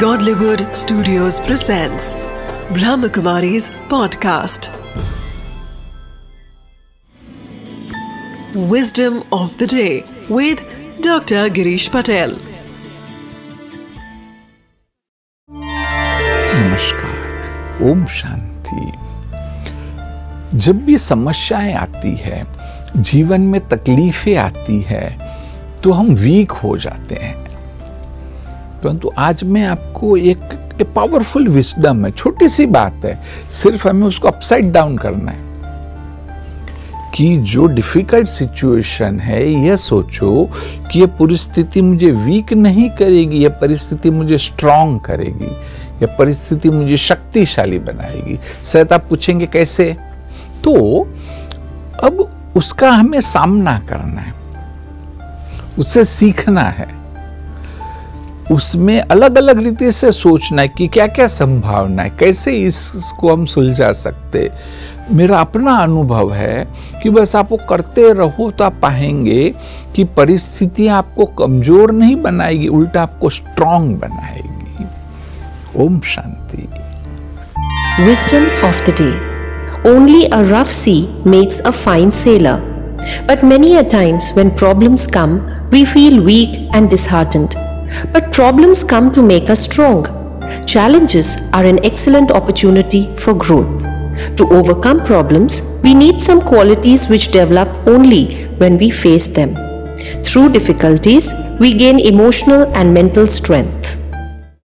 Godlywood Studios presents Brahmakumari's podcast. Wisdom of the day with Dr. Girish Patel. नमस्कार ओम शांति जब भी समस्याएँ आती है जीवन में तकलीफें आती है तो हम वीक हो जाते हैं परंतु आज मैं आपको एक पावरफुल विस्डम है, छोटी सी बात है। सिर्फ़ हमें उसको अपसाइड डाउन करना है कि जो डिफ़िकल्ट सिचुएशन है यह सोचो कि यह परिस्थिति मुझे वीक नहीं करेगी यह परिस्थिति मुझे स्ट्रांग करेगी यह परिस्थिति मुझे शक्तिशाली बनाएगी। शायद आप पूछेंगे कैसे? तो अब उसका हमें सामना करना है उससे सीखना है। उसमें अलग अलग रीति से सोचना है कि क्या क्या संभावना है कैसे इसको हम सुलझा सकते मेरा अपना अनुभव है कि बस आप वो करते रहो तो आप पाएँगे कि परिस्थितियाँ आपको कमज़ोर नहीं बनाएगी उल्टा आपको स्ट्रांग बनाएगी ओम शांति Wisdom of the day Only a rough sea makes a fine sailor. But many a times when problems come, we feel weak and disheartened. But problems come to make us strong. Challenges are an excellent opportunity for growth. To overcome problems, we need some qualities which develop only when we face them. Through difficulties, we gain emotional and mental strength.